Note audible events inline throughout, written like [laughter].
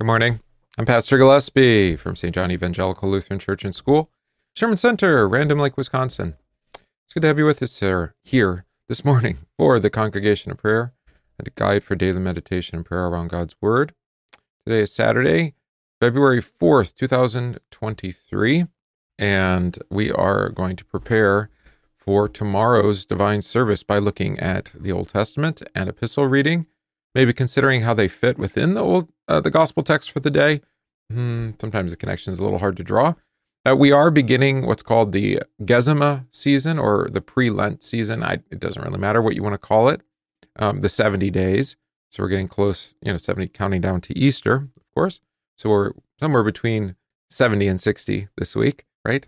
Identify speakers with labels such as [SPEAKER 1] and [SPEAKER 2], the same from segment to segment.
[SPEAKER 1] Good morning. I'm Pastor Gillespie from St. John Evangelical Lutheran Church and School, Sherman Center, Random Lake, Wisconsin. It's good to have you with us here, here this morning for the Congregation of Prayer and a guide for daily meditation and prayer around God's Word. Today is Saturday, February 4th, 2023, and we are going to prepare for tomorrow's divine service by looking at the Old Testament and epistle reading maybe considering how they fit within the old uh, the gospel text for the day. Hmm, sometimes the connection is a little hard to draw. Uh, we are beginning what's called the Gesima season or the pre-Lent season. I, it doesn't really matter what you want to call it. Um, the 70 days. So we're getting close, you know, 70 counting down to Easter, of course. So we're somewhere between 70 and 60 this week, right?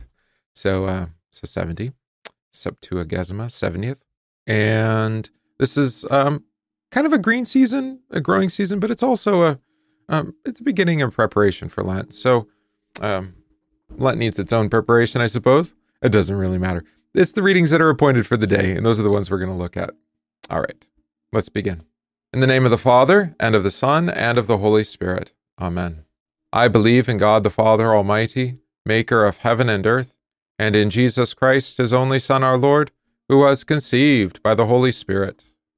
[SPEAKER 1] So uh, so 70, Septuagesima, 70th. And this is um, kind of a green season, a growing season, but it's also a um, it's a beginning of preparation for Lent. So um, Lent needs its own preparation, I suppose. It doesn't really matter. It's the readings that are appointed for the day, and those are the ones we're going to look at. All right, let's begin. In the name of the Father, and of the Son, and of the Holy Spirit. Amen. I believe in God the Father Almighty, maker of heaven and earth, and in Jesus Christ, his only Son, our Lord, who was conceived by the Holy Spirit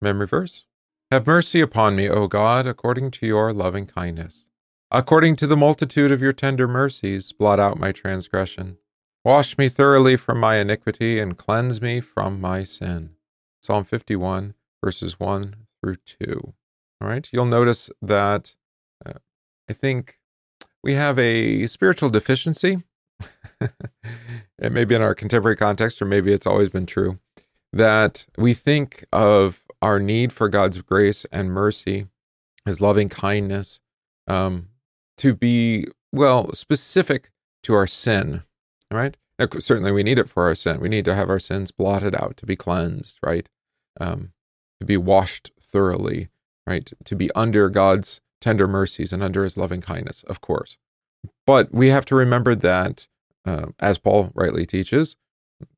[SPEAKER 1] Memory verse Have mercy upon me, O God, according to your loving kindness. According to the multitude of your tender mercies, blot out my transgression. Wash me thoroughly from my iniquity and cleanse me from my sin. Psalm 51, verses 1 through 2. All right, you'll notice that uh, I think we have a spiritual deficiency. [laughs] it may be in our contemporary context, or maybe it's always been true, that we think of our need for God's grace and mercy, His loving kindness, um, to be, well, specific to our sin, right? Certainly we need it for our sin. We need to have our sins blotted out, to be cleansed, right? Um, to be washed thoroughly, right? To be under God's tender mercies and under His loving kindness, of course. But we have to remember that, uh, as Paul rightly teaches,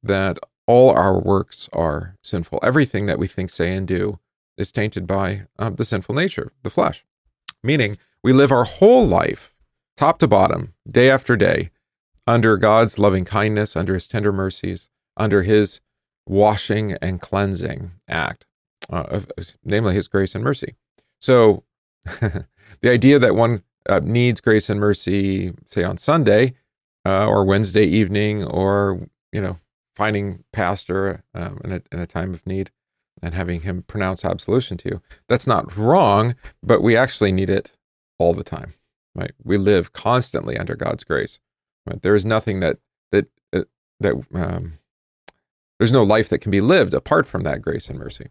[SPEAKER 1] that all our works are sinful. Everything that we think, say, and do is tainted by uh, the sinful nature, the flesh. Meaning, we live our whole life, top to bottom, day after day, under God's loving kindness, under His tender mercies, under His washing and cleansing act, uh, of, namely His grace and mercy. So, [laughs] the idea that one uh, needs grace and mercy, say on Sunday uh, or Wednesday evening, or you know finding pastor um, in, a, in a time of need and having him pronounce absolution to you. That's not wrong, but we actually need it all the time. Right? We live constantly under God's grace. Right? There is nothing that that uh, that um, there's no life that can be lived apart from that grace and mercy.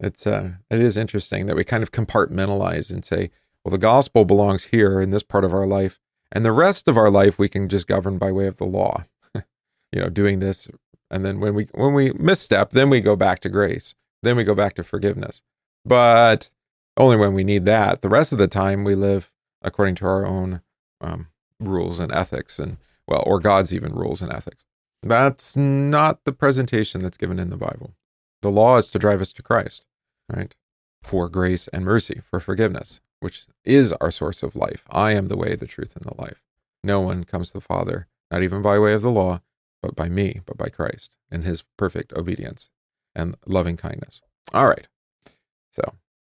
[SPEAKER 1] It's uh, it is interesting that we kind of compartmentalize and say, well, the gospel belongs here in this part of our life, and the rest of our life we can just govern by way of the law. [laughs] you know, doing this and then when we when we misstep, then we go back to grace. Then we go back to forgiveness. But only when we need that. The rest of the time we live according to our own um, rules and ethics, and well, or God's even rules and ethics. That's not the presentation that's given in the Bible. The law is to drive us to Christ, right? For grace and mercy, for forgiveness, which is our source of life. I am the way, the truth, and the life. No one comes to the Father, not even by way of the law, but by me, but by Christ and his perfect obedience and loving kindness. All right. So,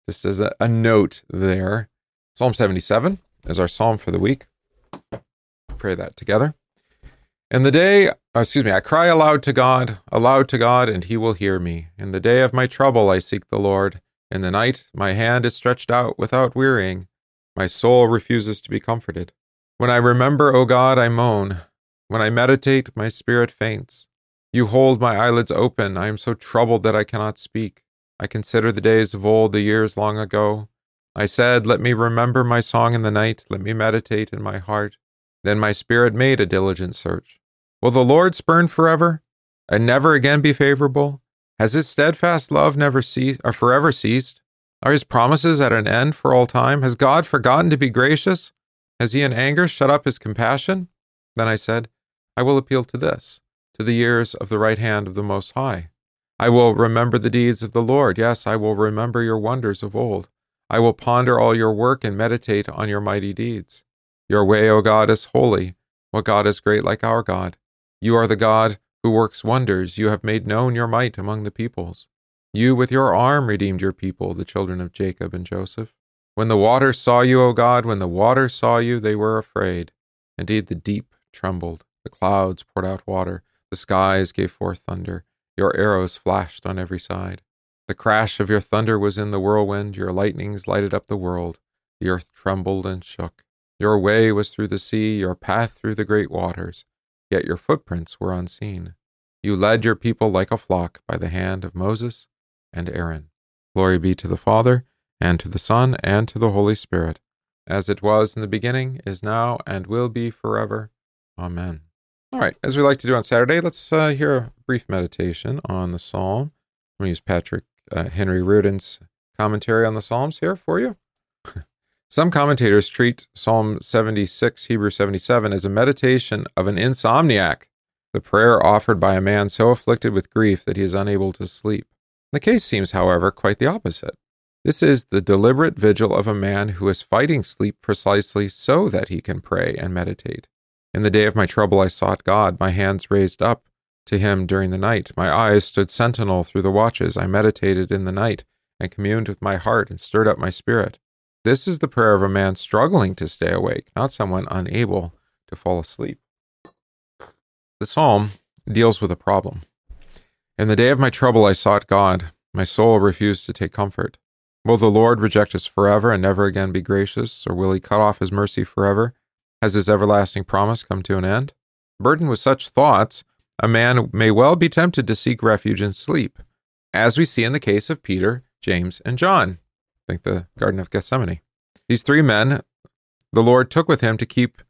[SPEAKER 1] just as a, a note there, Psalm 77 is our psalm for the week. Pray that together. In the day, oh, excuse me, I cry aloud to God, aloud to God, and he will hear me. In the day of my trouble, I seek the Lord. In the night, my hand is stretched out without wearying. My soul refuses to be comforted. When I remember, O God, I moan. When I meditate, my spirit faints. You hold my eyelids open. I am so troubled that I cannot speak. I consider the days of old, the years long ago. I said, Let me remember my song in the night, let me meditate in my heart. Then my spirit made a diligent search. Will the Lord spurn forever, and never again be favorable? Has his steadfast love never ceased or forever ceased? Are his promises at an end for all time? Has God forgotten to be gracious? Has he in anger shut up his compassion? Then I said, I will appeal to this, to the years of the right hand of the Most High. I will remember the deeds of the Lord. Yes, I will remember your wonders of old. I will ponder all your work and meditate on your mighty deeds. Your way, O God, is holy. What God is great like our God? You are the God who works wonders. You have made known your might among the peoples. You with your arm redeemed your people, the children of Jacob and Joseph. When the waters saw you, O God, when the waters saw you, they were afraid. Indeed, the deep trembled. The clouds poured out water. The skies gave forth thunder. Your arrows flashed on every side. The crash of your thunder was in the whirlwind. Your lightnings lighted up the world. The earth trembled and shook. Your way was through the sea, your path through the great waters. Yet your footprints were unseen. You led your people like a flock by the hand of Moses and Aaron. Glory be to the Father, and to the Son, and to the Holy Spirit, as it was in the beginning, is now, and will be forever. Amen. All right, as we like to do on Saturday, let's uh, hear a brief meditation on the psalm. I'm going to use Patrick uh, Henry Reardon's commentary on the Psalms here for you. [laughs] Some commentators treat Psalm 76, Hebrew 77, as a meditation of an insomniac, the prayer offered by a man so afflicted with grief that he is unable to sleep. The case seems, however, quite the opposite. This is the deliberate vigil of a man who is fighting sleep precisely so that he can pray and meditate. In the day of my trouble, I sought God, my hands raised up to him during the night. My eyes stood sentinel through the watches. I meditated in the night and communed with my heart and stirred up my spirit. This is the prayer of a man struggling to stay awake, not someone unable to fall asleep. The psalm deals with a problem. In the day of my trouble, I sought God. My soul refused to take comfort. Will the Lord reject us forever and never again be gracious, or will he cut off his mercy forever? Has his everlasting promise come to an end? Burdened with such thoughts, a man may well be tempted to seek refuge in sleep, as we see in the case of Peter, James, and John. Think the Garden of Gethsemane. These three men the Lord took with him to keep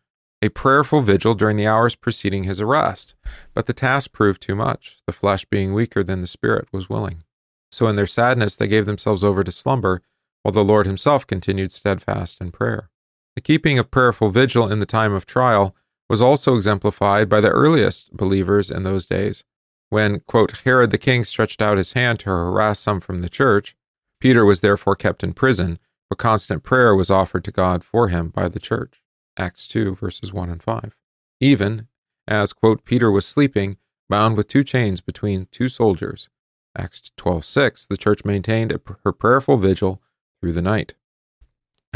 [SPEAKER 1] a prayerful vigil during the hours preceding his arrest. But the task proved too much, the flesh being weaker than the spirit was willing. So in their sadness, they gave themselves over to slumber, while the Lord himself continued steadfast in prayer. The keeping of prayerful vigil in the time of trial was also exemplified by the earliest believers in those days. When, quote, Herod the king stretched out his hand to harass some from the church, Peter was therefore kept in prison, but constant prayer was offered to God for him by the church. Acts 2, verses 1 and 5. Even as, quote, Peter was sleeping, bound with two chains between two soldiers, Acts 12:6, the church maintained her prayerful vigil through the night.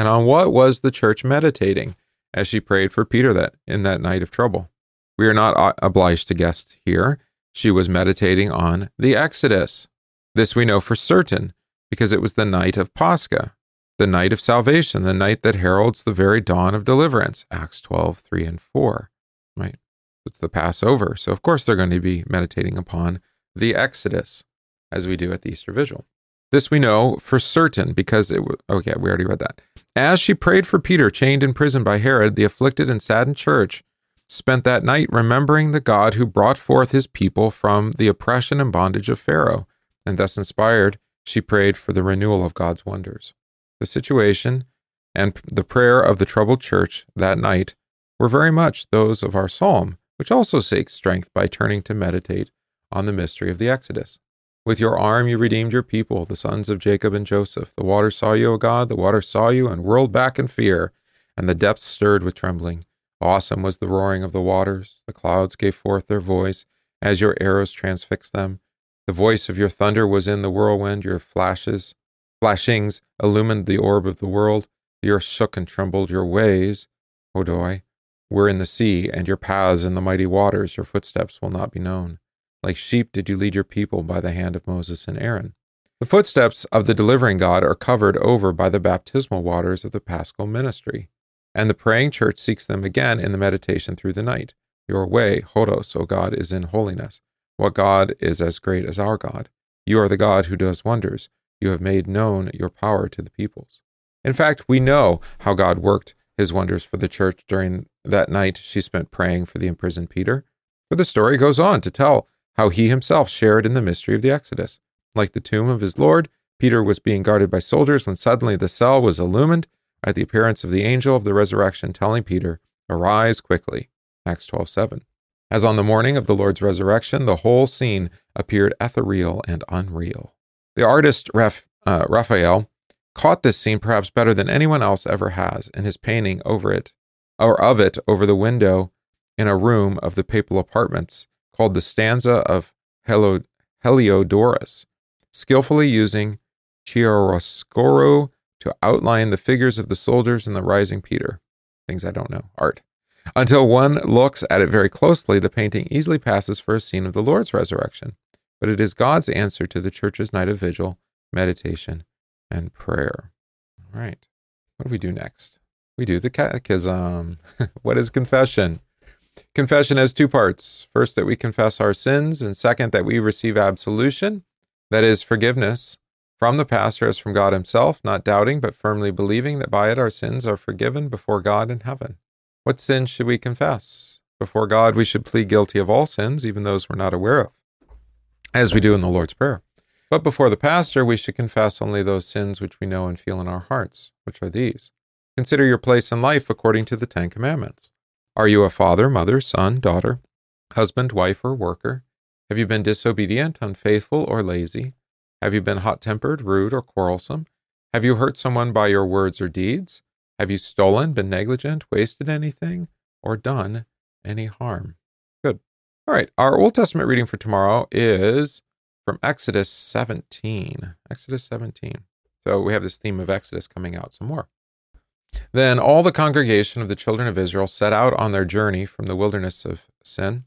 [SPEAKER 1] And on what was the church meditating as she prayed for Peter that in that night of trouble? We are not uh, obliged to guess here. She was meditating on the Exodus. This we know for certain because it was the night of Pascha, the night of salvation, the night that heralds the very dawn of deliverance. Acts 12, 3 and 4. Right? It's the Passover. So, of course, they're going to be meditating upon the Exodus as we do at the Easter Vigil. This we know for certain because it was, okay, we already read that. As she prayed for Peter, chained in prison by Herod, the afflicted and saddened church spent that night remembering the God who brought forth his people from the oppression and bondage of Pharaoh. And thus inspired, she prayed for the renewal of God's wonders. The situation and the prayer of the troubled church that night were very much those of our psalm, which also seeks strength by turning to meditate on the mystery of the Exodus. With your arm you redeemed your people, the sons of Jacob and Joseph. The water saw you, O God, the water saw you and whirled back in fear, and the depths stirred with trembling. Awesome was the roaring of the waters. The clouds gave forth their voice as your arrows transfixed them. The voice of your thunder was in the whirlwind, your flashes, flashings illumined the orb of the world. The earth shook and trembled. Your ways, Odoi, were in the sea, and your paths in the mighty waters. Your footsteps will not be known. Like sheep did you lead your people by the hand of Moses and Aaron. The footsteps of the delivering God are covered over by the baptismal waters of the paschal ministry, and the praying church seeks them again in the meditation through the night. Your way, Hodos, O God, is in holiness. What God is as great as our God? You are the God who does wonders. You have made known your power to the peoples. In fact, we know how God worked his wonders for the church during that night she spent praying for the imprisoned Peter. For the story goes on to tell how he himself shared in the mystery of the Exodus. Like the tomb of his Lord, Peter was being guarded by soldiers when suddenly the cell was illumined at the appearance of the angel of the resurrection, telling Peter, Arise quickly. Acts 12 7. As on the morning of the Lord's resurrection, the whole scene appeared ethereal and unreal. The artist uh, Raphael caught this scene perhaps better than anyone else ever has in his painting over it, or of it over the window in a room of the papal apartments called the stanza of Heliodorus, skillfully using chiaroscuro to outline the figures of the soldiers and the rising Peter. Things I don't know, art. Until one looks at it very closely, the painting easily passes for a scene of the Lord's resurrection. But it is God's answer to the church's night of vigil, meditation, and prayer. All right. What do we do next? We do the catechism. [laughs] what is confession? Confession has two parts. First, that we confess our sins, and second, that we receive absolution, that is, forgiveness from the pastor as from God Himself, not doubting, but firmly believing that by it our sins are forgiven before God in heaven. What sins should we confess? Before God, we should plead guilty of all sins, even those we're not aware of, as we do in the Lord's Prayer. But before the pastor, we should confess only those sins which we know and feel in our hearts, which are these. Consider your place in life according to the Ten Commandments. Are you a father, mother, son, daughter, husband, wife, or worker? Have you been disobedient, unfaithful, or lazy? Have you been hot tempered, rude, or quarrelsome? Have you hurt someone by your words or deeds? Have you stolen, been negligent, wasted anything, or done any harm? Good. All right. Our Old Testament reading for tomorrow is from Exodus 17. Exodus 17. So we have this theme of Exodus coming out some more. Then all the congregation of the children of Israel set out on their journey from the wilderness of Sin,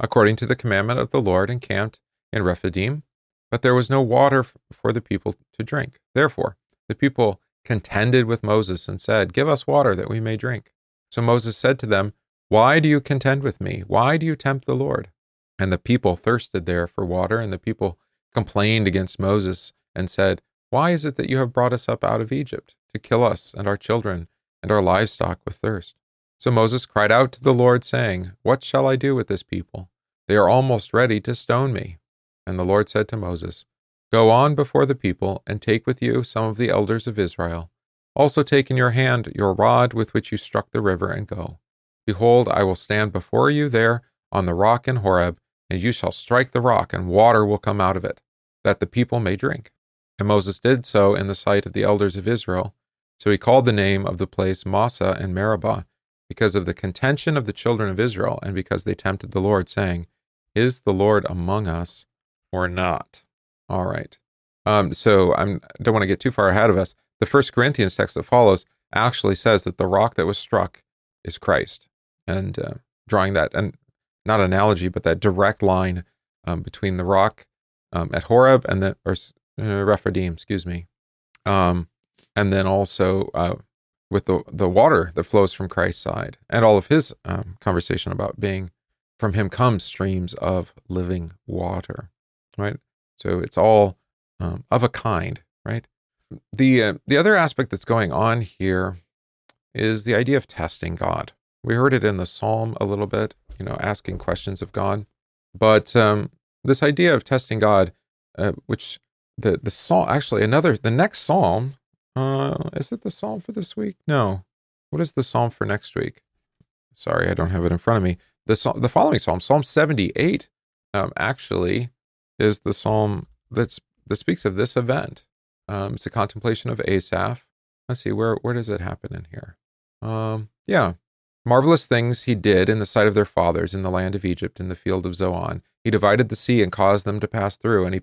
[SPEAKER 1] according to the commandment of the Lord, and camped in Rephidim. But there was no water for the people to drink. Therefore, the people contended with Moses and said, Give us water that we may drink. So Moses said to them, Why do you contend with me? Why do you tempt the Lord? And the people thirsted there for water, and the people complained against Moses and said, Why is it that you have brought us up out of Egypt to kill us and our children and our livestock with thirst? So Moses cried out to the Lord, saying, What shall I do with this people? They are almost ready to stone me. And the Lord said to Moses, Go on before the people, and take with you some of the elders of Israel. Also take in your hand your rod with which you struck the river, and go. Behold, I will stand before you there on the rock in Horeb, and you shall strike the rock, and water will come out of it that the people may drink. And Moses did so in the sight of the elders of Israel. So he called the name of the place Massah and Meribah, because of the contention of the children of Israel, and because they tempted the Lord, saying, Is the Lord among us or not? All right. Um, so I don't want to get too far ahead of us. The First Corinthians text that follows actually says that the rock that was struck is Christ, and uh, drawing that and not analogy, but that direct line um, between the rock um, at Horeb and the or uh, Rephidim, excuse me, um, and then also uh, with the the water that flows from Christ's side, and all of his um, conversation about being from him comes streams of living water, right? So it's all um, of a kind, right? The uh, the other aspect that's going on here is the idea of testing God. We heard it in the Psalm a little bit, you know, asking questions of God, but um, this idea of testing God, uh, which the the psalm actually another the next psalm uh, is it the psalm for this week? No, what is the psalm for next week? Sorry, I don't have it in front of me. The the following psalm, Psalm seventy eight, um, actually is the psalm that's that speaks of this event. Um, it's a contemplation of Asaph. Let's see where where does it happen in here? Um, yeah, marvelous things he did in the sight of their fathers in the land of Egypt in the field of Zoan. He divided the sea and caused them to pass through, and he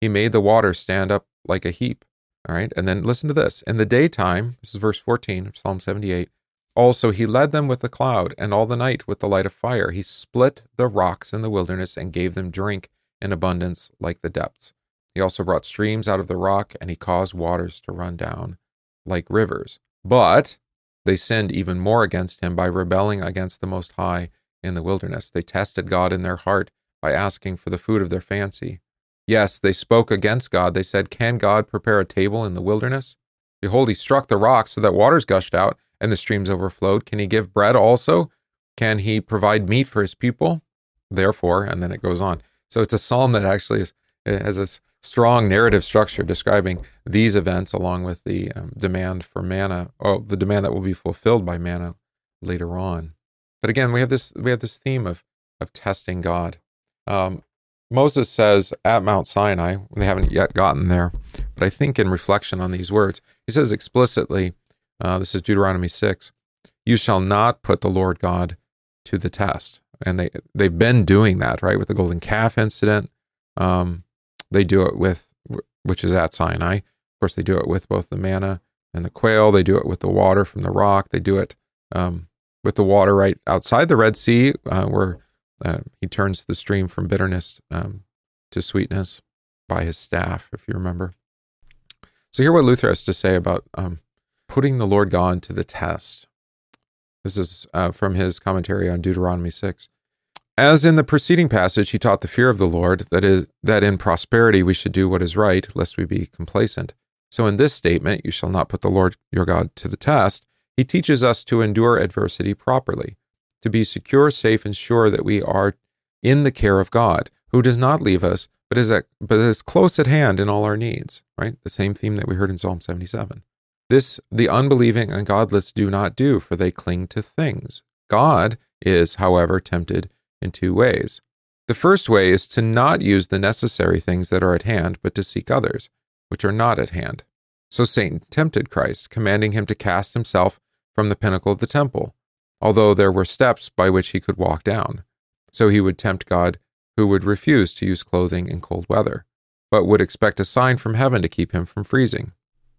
[SPEAKER 1] he made the water stand up like a heap. All right, and then listen to this. In the daytime, this is verse 14 of Psalm 78. Also, he led them with the cloud, and all the night with the light of fire. He split the rocks in the wilderness and gave them drink in abundance like the depths. He also brought streams out of the rock, and he caused waters to run down like rivers. But they sinned even more against him by rebelling against the Most High in the wilderness. They tested God in their heart by asking for the food of their fancy. Yes, they spoke against God. They said, Can God prepare a table in the wilderness? Behold, he struck the rocks so that waters gushed out and the streams overflowed. Can he give bread also? Can he provide meat for his people? Therefore, and then it goes on. So it's a psalm that actually is, has this strong narrative structure describing these events along with the um, demand for manna, or the demand that will be fulfilled by manna later on. But again, we have this we have this theme of of testing God. Um, Moses says at Mount Sinai, they haven't yet gotten there, but I think in reflection on these words, he says explicitly, uh, this is Deuteronomy 6, you shall not put the Lord God to the test. And they, they've been doing that, right, with the golden calf incident. Um, they do it with, which is at Sinai. Of course, they do it with both the manna and the quail. They do it with the water from the rock. They do it um, with the water right outside the Red Sea, uh, where uh, he turns the stream from bitterness um, to sweetness by his staff, if you remember. So, hear what Luther has to say about um, putting the Lord God to the test. This is uh, from his commentary on Deuteronomy 6. As in the preceding passage, he taught the fear of the Lord, that is, that in prosperity we should do what is right, lest we be complacent. So, in this statement, you shall not put the Lord your God to the test, he teaches us to endure adversity properly to be secure, safe, and sure that we are in the care of God, who does not leave us, but is, at, but is close at hand in all our needs, right? The same theme that we heard in Psalm 77. This the unbelieving and godless do not do, for they cling to things. God is, however, tempted in two ways. The first way is to not use the necessary things that are at hand, but to seek others, which are not at hand. So Satan tempted Christ, commanding him to cast himself from the pinnacle of the temple although there were steps by which he could walk down. So he would tempt God, who would refuse to use clothing in cold weather, but would expect a sign from heaven to keep him from freezing.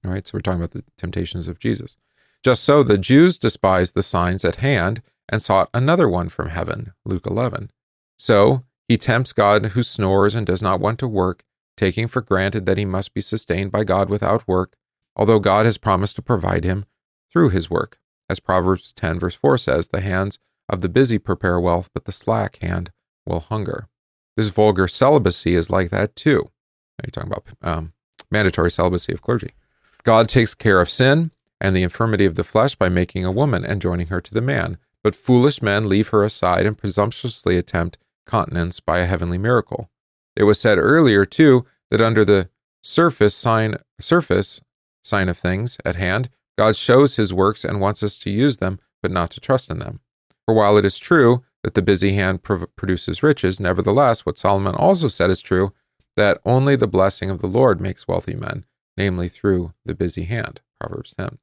[SPEAKER 1] All right, so we're talking about the temptations of Jesus. Just so the Jews despised the signs at hand and sought another one from heaven, Luke 11. So he tempts God who snores and does not want to work, taking for granted that he must be sustained by God without work, although God has promised to provide him through his work. As Proverbs 10, verse 4 says, the hands of the busy prepare wealth, but the slack hand will hunger. This vulgar celibacy is like that too. Now you're talking about um, mandatory celibacy of clergy. God takes care of sin and the infirmity of the flesh by making a woman and joining her to the man. But foolish men leave her aside and presumptuously attempt continence by a heavenly miracle. It was said earlier, too, that under the surface sign surface sign of things at hand, God shows his works and wants us to use them, but not to trust in them. For while it is true that the busy hand produces riches, nevertheless, what Solomon also said is true that only the blessing of the Lord makes wealthy men, namely through the busy hand. Proverbs 10.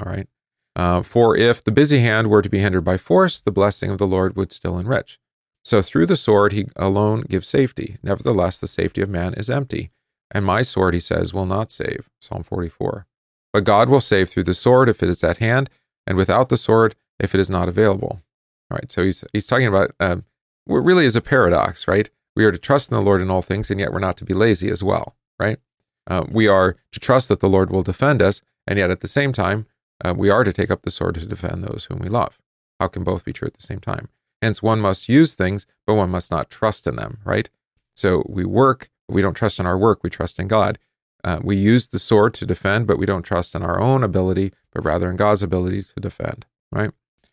[SPEAKER 1] All right. Uh, for if the busy hand were to be hindered by force, the blessing of the Lord would still enrich. So through the sword he alone gives safety. Nevertheless, the safety of man is empty. And my sword, he says, will not save. Psalm 44. But God will save through the sword if it is at hand, and without the sword if it is not available. All right, so he's he's talking about um, what really is a paradox, right? We are to trust in the Lord in all things, and yet we're not to be lazy as well, right? Uh, we are to trust that the Lord will defend us, and yet at the same time, uh, we are to take up the sword to defend those whom we love. How can both be true at the same time? Hence, one must use things, but one must not trust in them, right? So we work, we don't trust in our work, we trust in God. Uh, we use the sword to defend, but we don't trust in our own ability, but rather in God's ability to defend, right?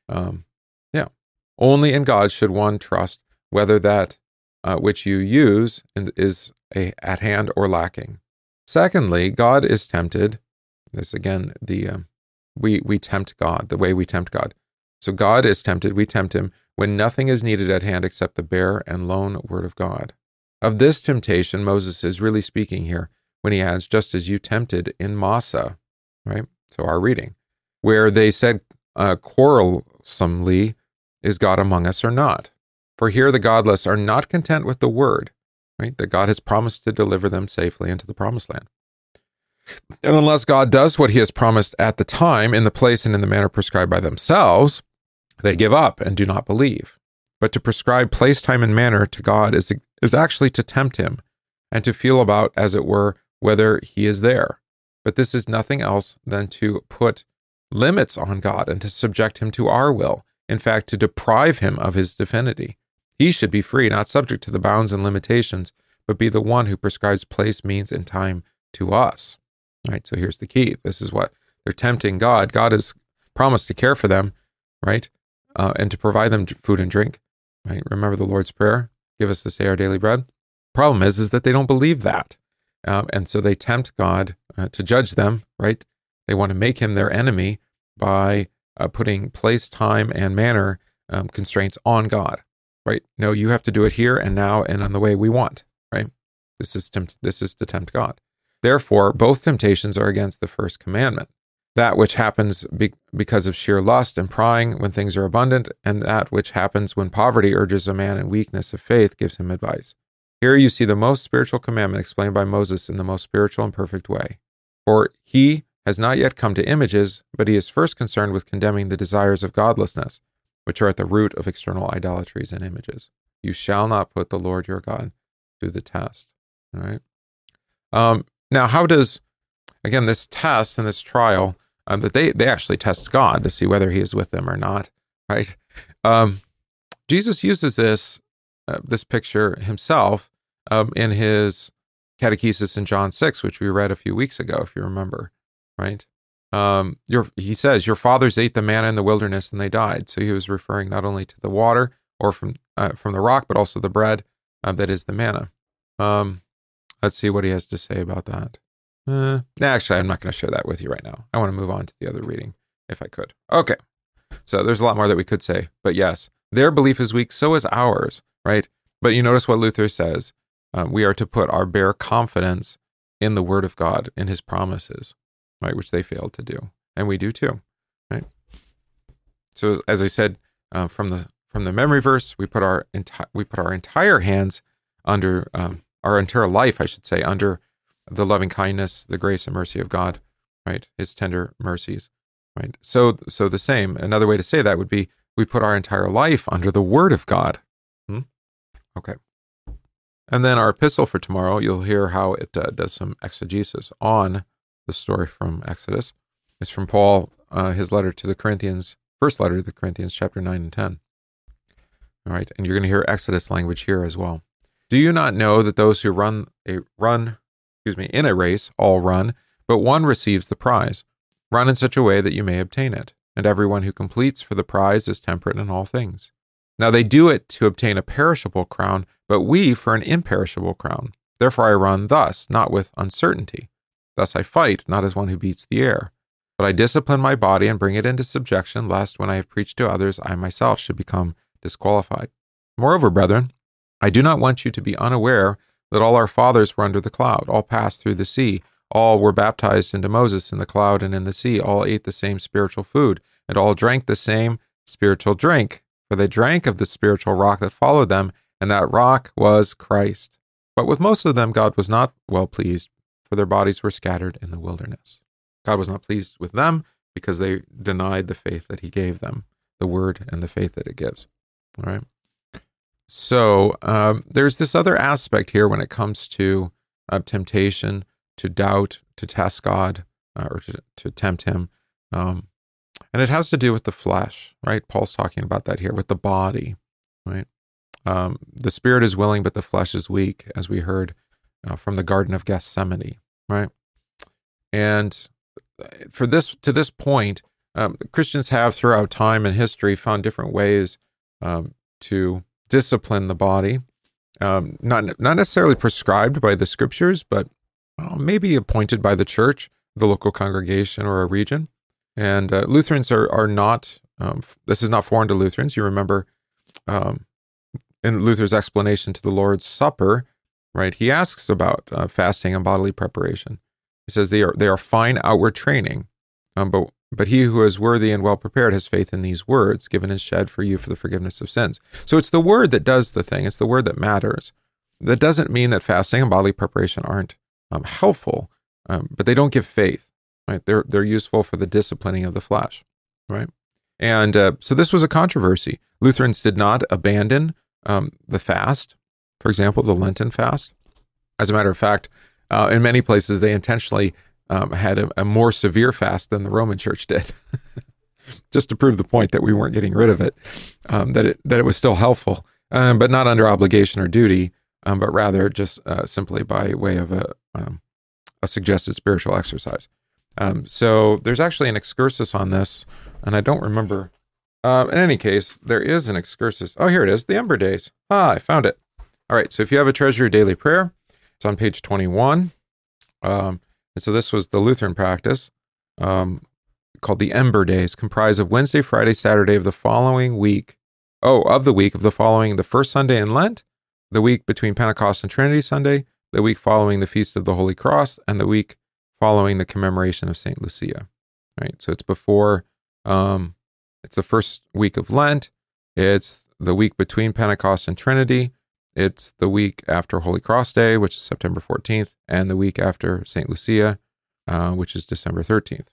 [SPEAKER 1] Um, yeah. Only in God should one trust, whether that uh, which you use is a, at hand or lacking. Secondly, God is tempted. This again, the um, we we tempt God the way we tempt God. So God is tempted. We tempt Him when nothing is needed at hand except the bare and lone Word of God. Of this temptation, Moses is really speaking here when he adds, just as you tempted in Massah, right? So our reading, where they said uh, quarrelsomely, is God among us or not? For here the godless are not content with the word, right? That God has promised to deliver them safely into the promised land. And unless God does what he has promised at the time, in the place and in the manner prescribed by themselves, they give up and do not believe. But to prescribe place, time, and manner to God is, is actually to tempt him and to feel about, as it were, whether he is there. But this is nothing else than to put limits on God and to subject him to our will, in fact, to deprive him of his divinity. He should be free, not subject to the bounds and limitations, but be the one who prescribes place, means, and time to us. All right, so here's the key. This is what they're tempting God. God has promised to care for them, right? Uh, and to provide them food and drink, right? Remember the Lord's Prayer give us this day our daily bread. Problem is, is that they don't believe that. Um, and so they tempt God uh, to judge them, right? They want to make him their enemy by uh, putting place, time, and manner um, constraints on God, right? No, you have to do it here and now and on the way we want, right? This is tempt- this is to tempt God. Therefore, both temptations are against the first commandment. That which happens be- because of sheer lust and prying when things are abundant, and that which happens when poverty urges a man and weakness of faith gives him advice. Here you see the most spiritual commandment explained by Moses in the most spiritual and perfect way. For he has not yet come to images, but he is first concerned with condemning the desires of godlessness, which are at the root of external idolatries and images. You shall not put the Lord your God to the test. All right. Um, now, how does again this test and this trial um, that they they actually test God to see whether He is with them or not, right? Um, Jesus uses this uh, this picture himself um, in his catechesis in John six, which we read a few weeks ago, if you remember, right? Um, your, he says, Your fathers ate the manna in the wilderness and they died. So he was referring not only to the water or from uh, from the rock, but also the bread uh, that is the manna. Um, let's see what he has to say about that. Uh, actually, I'm not going to share that with you right now. I want to move on to the other reading if I could. Okay. So there's a lot more that we could say. But yes, their belief is weak, so is ours, right? But you notice what Luther says. Um, we are to put our bare confidence in the word of God, in his promises, right? Which they failed to do. And we do too, right? So as I said, uh, from the from the memory verse, we put our enti- we put our entire hands under um, our entire life, I should say, under the loving kindness, the grace and mercy of God, right? His tender mercies, right? So, so the same. Another way to say that would be we put our entire life under the Word of God. Hmm? Okay. And then our epistle for tomorrow, you'll hear how it uh, does some exegesis on the story from Exodus. It's from Paul, uh, his letter to the Corinthians, first letter to the Corinthians, chapter 9 and 10. All right. And you're going to hear Exodus language here as well. Do you not know that those who run a run, excuse me, in a race all run, but one receives the prize? Run in such a way that you may obtain it. And everyone who completes for the prize is temperate in all things. Now they do it to obtain a perishable crown, but we for an imperishable crown. Therefore I run thus, not with uncertainty. Thus I fight, not as one who beats the air. But I discipline my body and bring it into subjection, lest when I have preached to others, I myself should become disqualified. Moreover, brethren, I do not want you to be unaware that all our fathers were under the cloud, all passed through the sea, all were baptized into Moses in the cloud and in the sea, all ate the same spiritual food, and all drank the same spiritual drink, for they drank of the spiritual rock that followed them, and that rock was Christ. But with most of them, God was not well pleased, for their bodies were scattered in the wilderness. God was not pleased with them because they denied the faith that He gave them, the word and the faith that it gives. All right. So um, there's this other aspect here when it comes to uh, temptation, to doubt, to test God, uh, or to, to tempt Him. Um, and it has to do with the flesh, right? Paul's talking about that here with the body, right? Um, the spirit is willing, but the flesh is weak, as we heard uh, from the Garden of Gethsemane, right? And uh, for this to this point, um, Christians have throughout time and history found different ways um, to discipline the body, um, not not necessarily prescribed by the scriptures, but well, maybe appointed by the church, the local congregation, or a region. And uh, Lutherans are are not. Um, this is not foreign to Lutherans. You remember um, in Luther's explanation to the Lord's Supper, right? He asks about uh, fasting and bodily preparation. He says they are they are fine outward training, um, but but he who is worthy and well prepared has faith in these words, given and shed for you for the forgiveness of sins. So it's the word that does the thing, it's the word that matters. That doesn't mean that fasting and bodily preparation aren't um, helpful, um, but they don't give faith, right? They're, they're useful for the disciplining of the flesh, right? And uh, so this was a controversy. Lutherans did not abandon um, the fast, for example, the Lenten fast. As a matter of fact, uh, in many places, they intentionally um, had a, a, more severe fast than the Roman Church did, [laughs] just to prove the point that we weren't getting rid of it, um, that it that it was still helpful, um, but not under obligation or duty, um, but rather just uh, simply by way of a um, a suggested spiritual exercise. Um, so there's actually an excursus on this, and I don't remember. Um, in any case, there is an excursus. Oh, here it is, the Ember Days. Ah, I found it. All right, so if you have a treasure daily prayer, it's on page 21. Um, and so this was the Lutheran practice um, called the Ember Days, comprised of Wednesday, Friday, Saturday of the following week. Oh, of the week of the following, the first Sunday in Lent, the week between Pentecost and Trinity Sunday, the week following the Feast of the Holy Cross, and the week following the commemoration of St. Lucia. Right. So it's before, um, it's the first week of Lent. It's the week between Pentecost and Trinity. It's the week after Holy Cross Day, which is September 14th, and the week after St. Lucia, uh, which is December 13th.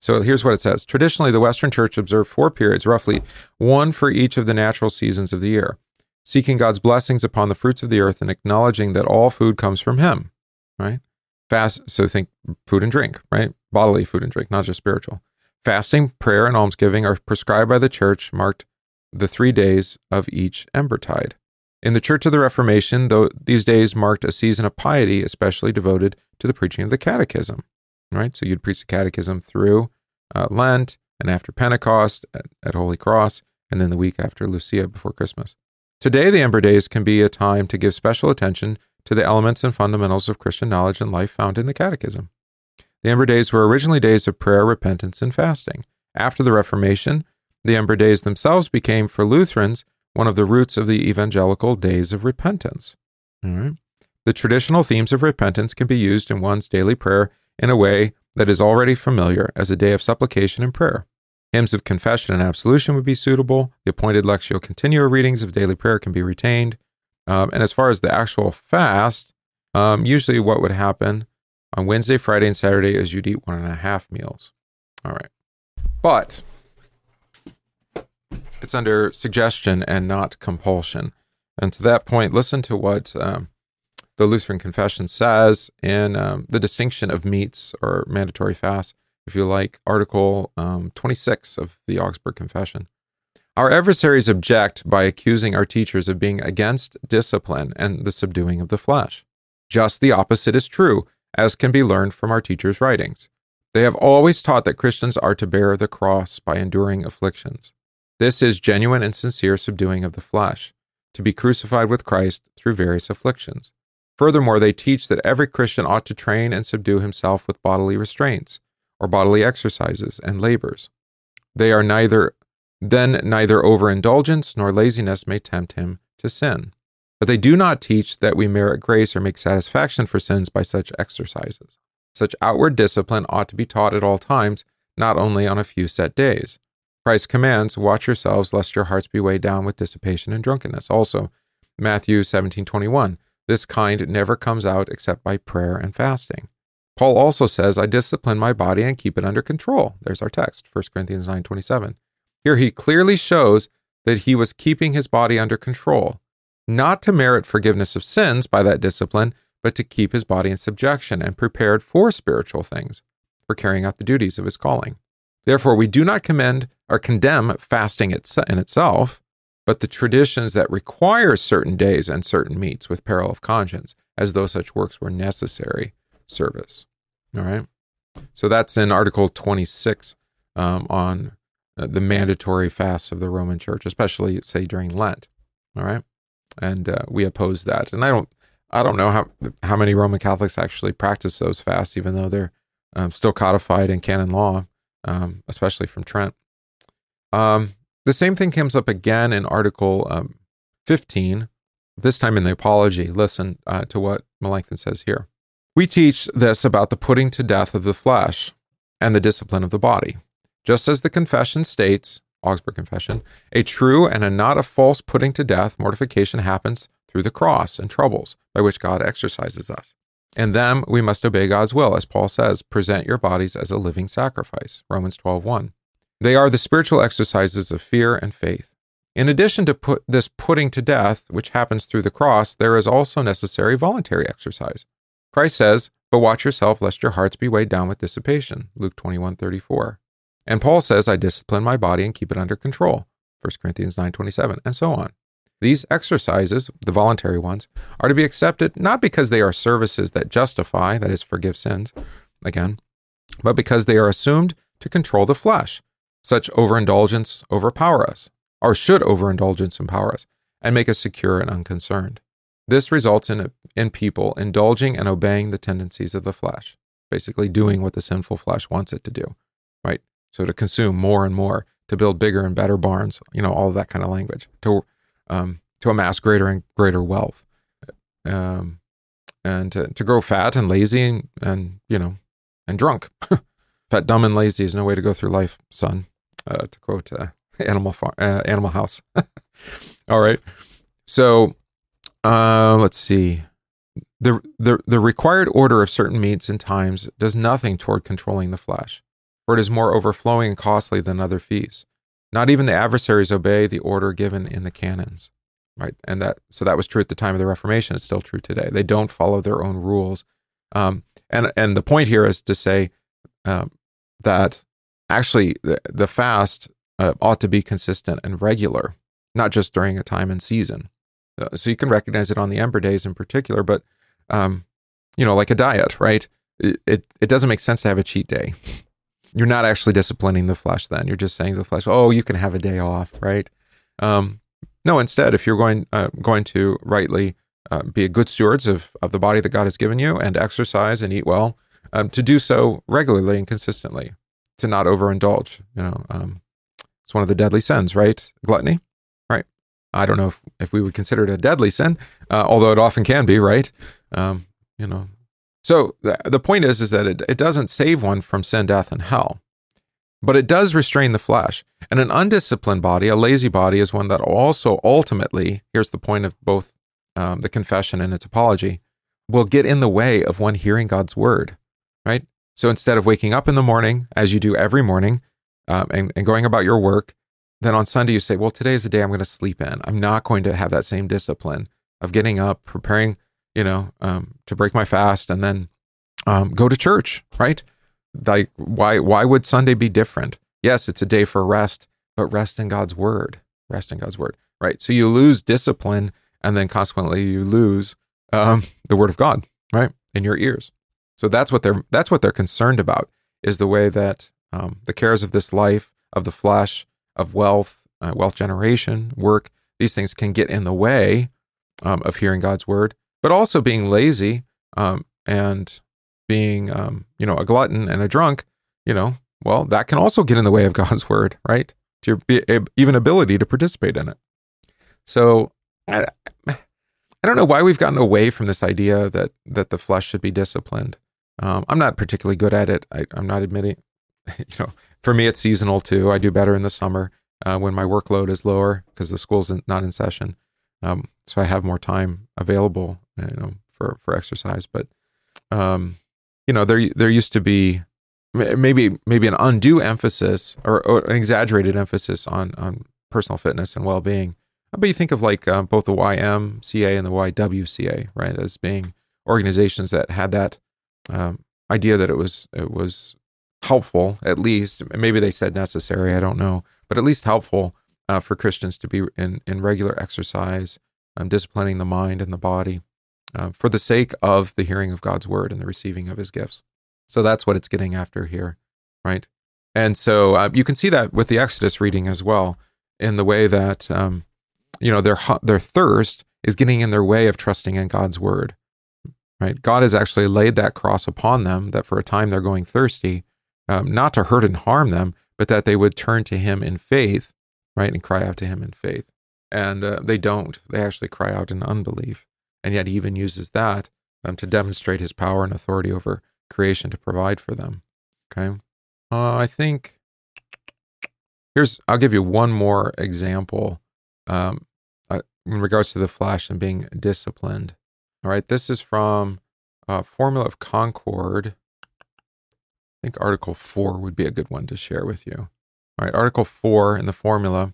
[SPEAKER 1] So here's what it says Traditionally, the Western Church observed four periods, roughly one for each of the natural seasons of the year, seeking God's blessings upon the fruits of the earth and acknowledging that all food comes from Him, right? Fast, so think food and drink, right? Bodily food and drink, not just spiritual. Fasting, prayer, and almsgiving are prescribed by the church, marked the three days of each embertide. In the Church of the Reformation, though these days marked a season of piety, especially devoted to the preaching of the Catechism, right? So you'd preach the Catechism through uh, Lent and after Pentecost at, at Holy Cross, and then the week after Lucia before Christmas. Today, the Ember Days can be a time to give special attention to the elements and fundamentals of Christian knowledge and life found in the Catechism. The Ember Days were originally days of prayer, repentance, and fasting. After the Reformation, the Ember Days themselves became, for Lutherans, one of the roots of the evangelical days of repentance. The traditional themes of repentance can be used in one's daily prayer in a way that is already familiar as a day of supplication and prayer. Hymns of confession and absolution would be suitable. The appointed Lectio Continua readings of daily prayer can be retained. Um, and as far as the actual fast, um, usually what would happen on Wednesday, Friday, and Saturday is you'd eat one and a half meals. All right. But it's under suggestion and not compulsion. And to that point, listen to what um, the Lutheran Confession says in um, the distinction of meats or mandatory fasts, if you like, Article um, 26 of the Augsburg Confession. Our adversaries object by accusing our teachers of being against discipline and the subduing of the flesh. Just the opposite is true, as can be learned from our teachers' writings. They have always taught that Christians are to bear the cross by enduring afflictions. This is genuine and sincere subduing of the flesh, to be crucified with Christ through various afflictions. Furthermore, they teach that every Christian ought to train and subdue himself with bodily restraints, or bodily exercises and labors. They are neither then neither overindulgence nor laziness may tempt him to sin. But they do not teach that we merit grace or make satisfaction for sins by such exercises. Such outward discipline ought to be taught at all times, not only on a few set days. Christ commands, Watch yourselves, lest your hearts be weighed down with dissipation and drunkenness. Also, Matthew 17:21. This kind never comes out except by prayer and fasting. Paul also says, I discipline my body and keep it under control. There's our text, 1 Corinthians 9:27. Here he clearly shows that he was keeping his body under control, not to merit forgiveness of sins by that discipline, but to keep his body in subjection and prepared for spiritual things, for carrying out the duties of his calling. Therefore, we do not commend or condemn fasting in itself, but the traditions that require certain days and certain meats with peril of conscience, as though such works were necessary service. All right. So that's in Article 26 um, on uh, the mandatory fasts of the Roman Church, especially say during Lent. All right. And uh, we oppose that. And I don't, I don't know how how many Roman Catholics actually practice those fasts, even though they're um, still codified in canon law um, especially from Trent. Um, the same thing comes up again in Article um, 15, this time in the Apology. Listen uh, to what Melanchthon says here. We teach this about the putting to death of the flesh and the discipline of the body. Just as the confession states, Augsburg Confession, a true and a not a false putting to death, mortification happens through the cross and troubles by which God exercises us. In them we must obey God's will, as Paul says, present your bodies as a living sacrifice. Romans 12:1. They are the spiritual exercises of fear and faith. In addition to put this putting to death, which happens through the cross, there is also necessary voluntary exercise. Christ says, But watch yourself lest your hearts be weighed down with dissipation. Luke 21:34. And Paul says, I discipline my body and keep it under control. 1 Corinthians 9:27, and so on. These exercises, the voluntary ones, are to be accepted not because they are services that justify, that is, forgive sins, again, but because they are assumed to control the flesh. Such overindulgence overpower us, or should overindulgence empower us, and make us secure and unconcerned. This results in, in people indulging and obeying the tendencies of the flesh, basically doing what the sinful flesh wants it to do, right? So to consume more and more, to build bigger and better barns, you know, all of that kind of language, to um, to amass greater and greater wealth, um, and to, to grow fat and lazy and, and you know and drunk. [laughs] fat, dumb, and lazy is no way to go through life, son. Uh, to quote uh, Animal Farm, uh, Animal House. [laughs] all right, so uh, let's see. The, the, the required order of certain meats and times does nothing toward controlling the flesh, for it is more overflowing and costly than other feasts. Not even the adversaries obey the order given in the canons, right? And that so that was true at the time of the Reformation. It's still true today. They don't follow their own rules, um, and and the point here is to say um, that actually the, the fast uh, ought to be consistent and regular, not just during a time and season. Uh, so you can recognize it on the Ember days in particular, but um, you know, like a diet, right? It, it, it doesn't make sense to have a cheat day. You're not actually disciplining the flesh. Then you're just saying to the flesh, "Oh, you can have a day off," right? Um, no, instead, if you're going uh, going to rightly uh, be a good stewards of of the body that God has given you and exercise and eat well, um, to do so regularly and consistently, to not overindulge. You know, um, it's one of the deadly sins, right? Gluttony. I don't know if, if we would consider it a deadly sin, uh, although it often can be, right? Um, you know. So the, the point is, is that it, it doesn't save one from sin, death, and hell, but it does restrain the flesh. And an undisciplined body, a lazy body, is one that also ultimately, here's the point of both um, the confession and its apology, will get in the way of one hearing God's word, right? So instead of waking up in the morning, as you do every morning, um, and, and going about your work, then on Sunday you say, well, today is the day I'm going to sleep in. I'm not going to have that same discipline of getting up, preparing, you know, um, to break my fast and then um, go to church, right? Like, why, why would Sunday be different? Yes, it's a day for rest, but rest in God's word, rest in God's word, right? So you lose discipline and then consequently you lose um, the word of God, right? In your ears. So that's what they're, that's what they're concerned about is the way that um, the cares of this life, of the flesh, of wealth, uh, wealth generation, work, these things can get in the way um, of hearing God's word, but also being lazy um, and being, um, you know, a glutton and a drunk, you know, well, that can also get in the way of [laughs] God's word, right? To your even ability to participate in it. So I, I don't know why we've gotten away from this idea that that the flesh should be disciplined. Um, I'm not particularly good at it. I, I'm not admitting, [laughs] you know, for me, it's seasonal too. I do better in the summer uh, when my workload is lower because the school's not in session. Um, so I have more time available, you know, for for exercise. But um, you know, there there used to be maybe maybe an undue emphasis or, or an exaggerated emphasis on on personal fitness and well being. But you think of like uh, both the YMCA and the YWCA, right, as being organizations that had that um, idea that it was it was helpful, at least. Maybe they said necessary, I don't know, but at least helpful uh, for Christians to be in, in regular exercise, um, disciplining the mind and the body uh, for the sake of the hearing of God's word and the receiving of his gifts. So that's what it's getting after here, right? And so uh, you can see that with the Exodus reading as well, in the way that, um, you know, their, their thirst is getting in their way of trusting in God's word, right? God has actually laid that cross upon them that for a time they're going thirsty, um, not to hurt and harm them, but that they would turn to him in faith, right, and cry out to him in faith. And uh, they don't. They actually cry out in unbelief. And yet he even uses that um, to demonstrate his power and authority over creation to provide for them. Okay. Uh, I think here's, I'll give you one more example um, uh, in regards to the flesh and being disciplined. All right. This is from uh, Formula of Concord think Article 4 would be a good one to share with you. All right, Article 4 in the formula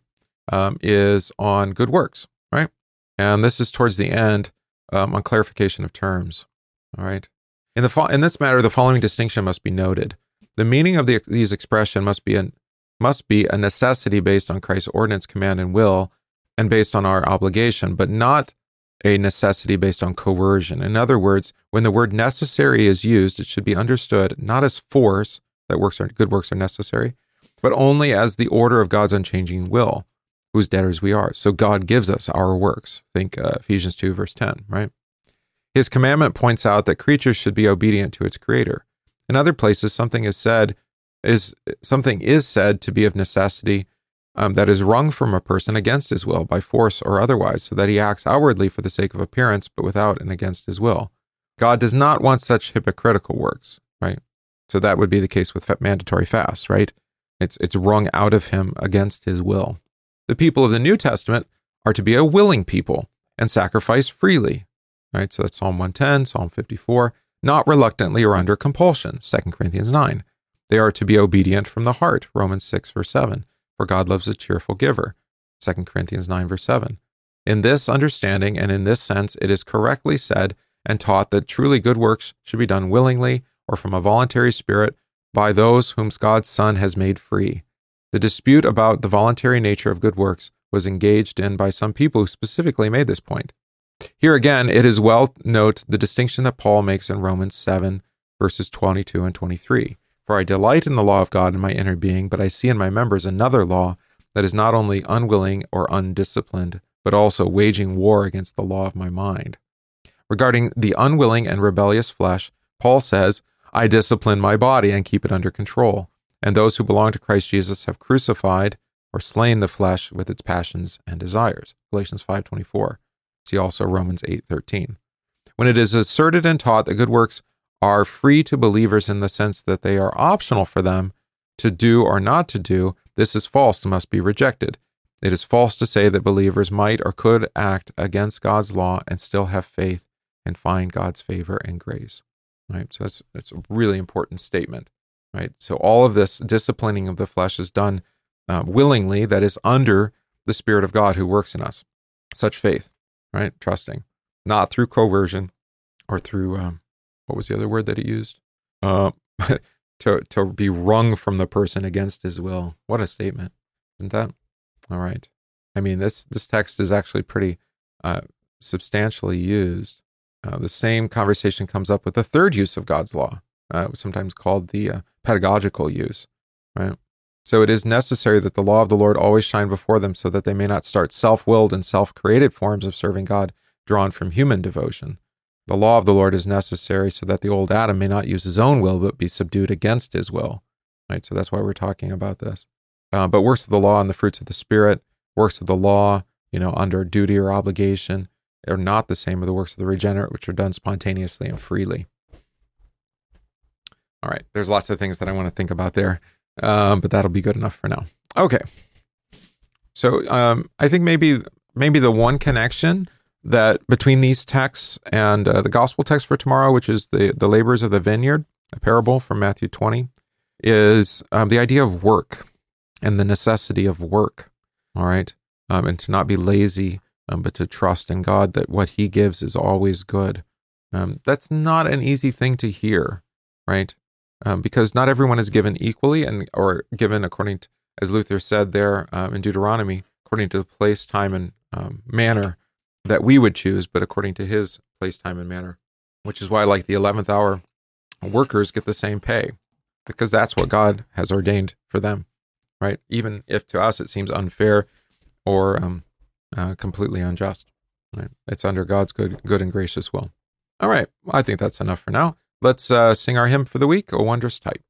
[SPEAKER 1] um, is on good works, right? And this is towards the end um, on clarification of terms. All right. In, the fo- in this matter, the following distinction must be noted. The meaning of the, these expression must be, an, must be a necessity based on Christ's ordinance, command, and will, and based on our obligation, but not a necessity based on coercion. In other words, when the word necessary is used, it should be understood not as force that works are good works are necessary, but only as the order of God's unchanging will, whose debtors we are. So God gives us our works. Think uh, Ephesians 2, verse 10, right? His commandment points out that creatures should be obedient to its creator. In other places, something is said is something is said to be of necessity um, that is wrung from a person against his will by force or otherwise, so that he acts outwardly for the sake of appearance, but without and against his will. God does not want such hypocritical works, right? So that would be the case with mandatory fast, right? It's it's wrung out of him against his will. The people of the New Testament are to be a willing people and sacrifice freely, right? So that's Psalm 110, Psalm 54, not reluctantly or under compulsion, 2 Corinthians 9. They are to be obedient from the heart, Romans 6, verse 7, for God loves a cheerful giver, 2 Corinthians 9, verse 7. In this understanding and in this sense, it is correctly said and taught that truly good works should be done willingly or from a voluntary spirit by those whom God's Son has made free. The dispute about the voluntary nature of good works was engaged in by some people who specifically made this point. Here again, it is well note the distinction that Paul makes in Romans 7, verses 22 and 23. For I delight in the law of God in my inner being, but I see in my members another law that is not only unwilling or undisciplined, but also waging war against the law of my mind. Regarding the unwilling and rebellious flesh, Paul says, I discipline my body and keep it under control. And those who belong to Christ Jesus have crucified or slain the flesh with its passions and desires. Galatians 5:24. See also Romans 8:13. When it is asserted and taught that good works are free to believers in the sense that they are optional for them to do or not to do, this is false and must be rejected. It is false to say that believers might or could act against God's law and still have faith and find God's favor and grace. Right? So that's that's a really important statement. Right? So all of this disciplining of the flesh is done uh, willingly, that is under the Spirit of God who works in us. Such faith, right? Trusting, not through coercion or through um, what was the other word that he used? Uh, [laughs] to to be wrung from the person against his will. What a statement, isn't that? All right. I mean, this this text is actually pretty uh, substantially used. Uh, the same conversation comes up with the third use of God's law, uh, sometimes called the uh, pedagogical use, right? So it is necessary that the law of the Lord always shine before them so that they may not start self willed and self created forms of serving God drawn from human devotion. The law of the Lord is necessary so that the old Adam may not use his own will but be subdued against his will. Right? So that's why we're talking about this. Uh, but works of the law and the fruits of the Spirit, works of the law, you know, under duty or obligation, are not the same as the works of the regenerate, which are done spontaneously and freely. All right, there's lots of things that I want to think about there, um, but that'll be good enough for now. Okay, so um, I think maybe maybe the one connection that between these texts and uh, the gospel text for tomorrow, which is the the laborers of the vineyard, a parable from Matthew 20, is um, the idea of work and the necessity of work. All right, um, and to not be lazy, um, but to trust in God that what He gives is always good. Um, that's not an easy thing to hear, right? Um, because not everyone is given equally and or given according to, as Luther said there um, in Deuteronomy, according to the place, time, and manner that we would choose, but according to his place, time, and manner, which is why, like the 11th hour workers get the same pay because that's what God has ordained for them, right? Even if to us it seems unfair or um, uh, completely unjust, right? It's under God's good, good and gracious will. All right, I think that's enough for now. Let's uh, sing our hymn for the week, O Wondrous Type.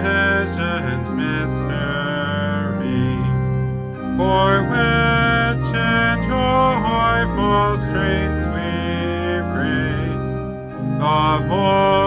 [SPEAKER 1] Legend's mystery, for which in joyful strains we praise the voice.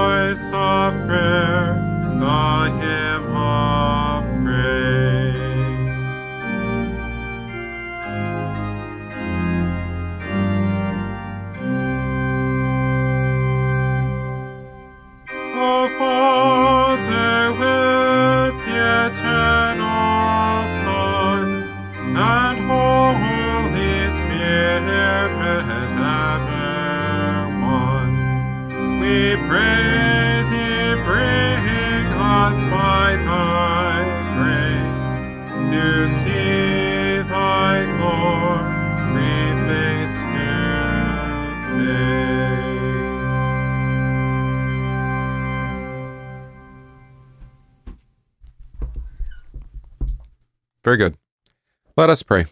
[SPEAKER 1] Very good. Let us pray.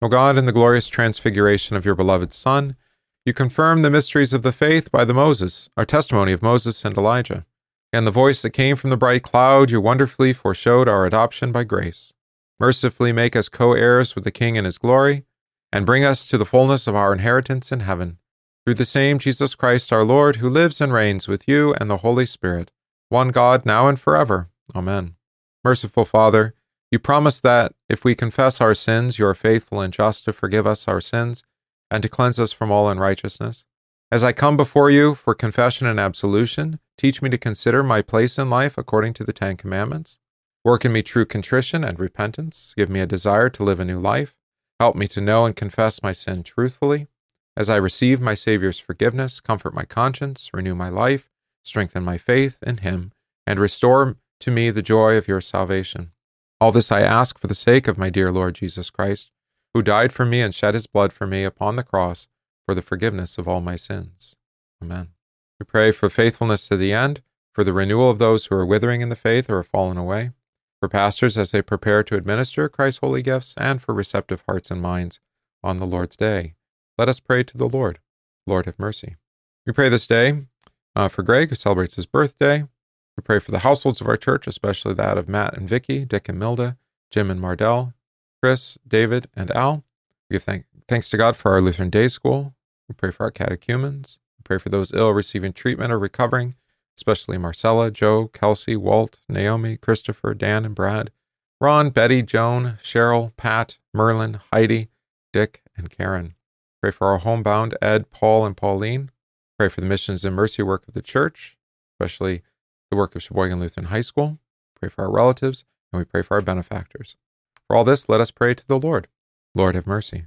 [SPEAKER 1] O God, in the glorious transfiguration of your beloved Son, you confirm the mysteries of the faith by the Moses, our testimony of Moses and Elijah, and the voice that came from the bright cloud, you wonderfully foreshowed our adoption by grace. Mercifully make us co heirs with the King in his glory, and bring us to the fullness of our inheritance in heaven. Through the same Jesus Christ our Lord, who lives and reigns with you and the Holy Spirit, one God, now and forever. Amen. Merciful Father, you promise that if we confess our sins, you are faithful and just to forgive us our sins and to cleanse us from all unrighteousness. As I come before you for confession and absolution, teach me to consider my place in life according to the Ten Commandments. Work in me true contrition and repentance. Give me a desire to live a new life. Help me to know and confess my sin truthfully. As I receive my Savior's forgiveness, comfort my conscience, renew my life, strengthen my faith in Him, and restore to me the joy of your salvation. All this I ask for the sake of my dear Lord Jesus Christ, who died for me and shed his blood for me upon the cross for the forgiveness of all my sins. Amen. We pray for faithfulness to the end, for the renewal of those who are withering in the faith or have fallen away, for pastors as they prepare to administer Christ's holy gifts, and for receptive hearts and minds on the Lord's day. Let us pray to the Lord. Lord, have mercy. We pray this day uh, for Greg, who celebrates his birthday. We pray for the households of our church, especially that of Matt and Vicky, Dick and Milda, Jim and Mardell, Chris, David, and Al. We give thank- thanks to God for our Lutheran Day School. We pray for our catechumens. We pray for those ill receiving treatment or recovering, especially Marcella, Joe, Kelsey, Walt, Naomi, Christopher, Dan, and Brad, Ron, Betty, Joan, Cheryl, Pat, Merlin, Heidi, Dick, and Karen. Pray for our homebound Ed, Paul, and Pauline. Pray for the missions and mercy work of the church, especially the work of Sheboygan Lutheran High School. Pray for our relatives, and we pray for our benefactors. For all this, let us pray to the Lord. Lord, have mercy.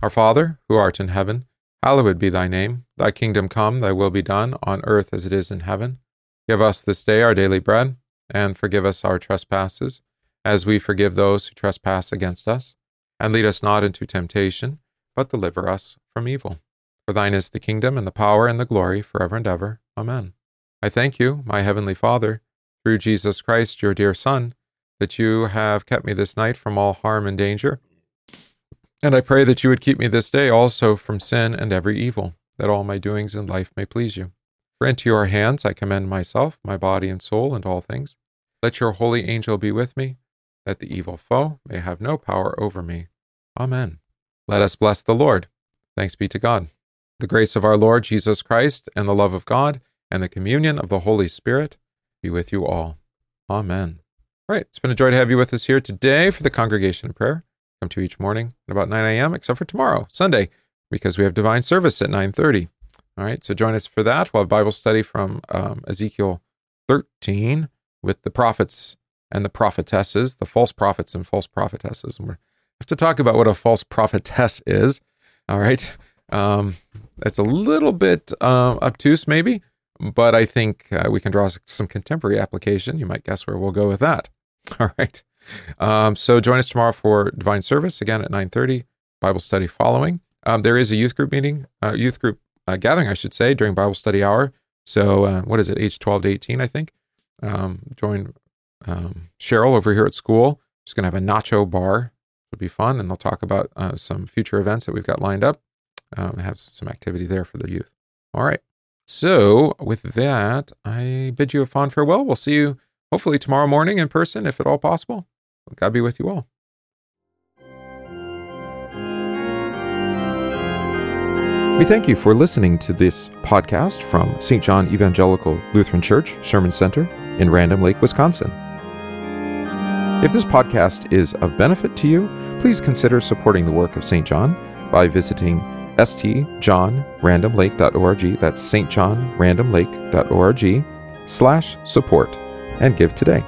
[SPEAKER 1] Our Father, who art in heaven, hallowed be thy name. Thy kingdom come, thy will be done, on earth as it is in heaven. Give us this day our daily bread, and forgive us our trespasses, as we forgive those who trespass against us. And lead us not into temptation, but deliver us from evil. For thine is the kingdom, and the power, and the glory, forever and ever. Amen. I thank you, my heavenly Father, through Jesus Christ, your dear Son, that you have kept me this night from all harm and danger. And I pray that you would keep me this day also from sin and every evil, that all my doings in life may please you. For into your hands I commend myself, my body and soul, and all things. Let your holy angel be with me, that the evil foe may have no power over me. Amen. Let us bless the Lord. Thanks be to God. The grace of our Lord Jesus Christ, and the love of God, and the communion of the Holy Spirit be with you all. Amen. All right, it's been a joy to have you with us here today for the congregation prayer. Come to each morning at about 9 a.m., except for tomorrow, Sunday, because we have divine service at 9:30. All right, so join us for that. We'll have Bible study from um, Ezekiel 13 with the prophets and the prophetesses, the false prophets and false prophetesses. And we have to talk about what a false prophetess is. All right, um, it's a little bit uh, obtuse, maybe, but I think uh, we can draw some contemporary application. You might guess where we'll go with that. [laughs] All right. Um, so join us tomorrow for divine service again at 9:30. Bible study following. Um, there is a youth group meeting, uh, youth group uh, gathering, I should say, during Bible study hour. So uh, what is it, age 12 to 18, I think. Um, join um, Cheryl over here at school. She's going to have a nacho bar. It'll be fun, and they'll talk about uh, some future events that we've got lined up. Um, have some activity there for the youth. All right. So, with that, I bid you a fond farewell. We'll see you hopefully tomorrow morning in person, if at all possible. God be with you all. We thank you for listening to this podcast from St. John Evangelical Lutheran Church, Sherman Center in Random Lake, Wisconsin. If this podcast is of benefit to you, please consider supporting the work of St. John by visiting stjohnrandomlake.org. That's stjohnrandomlake.org slash support and give today.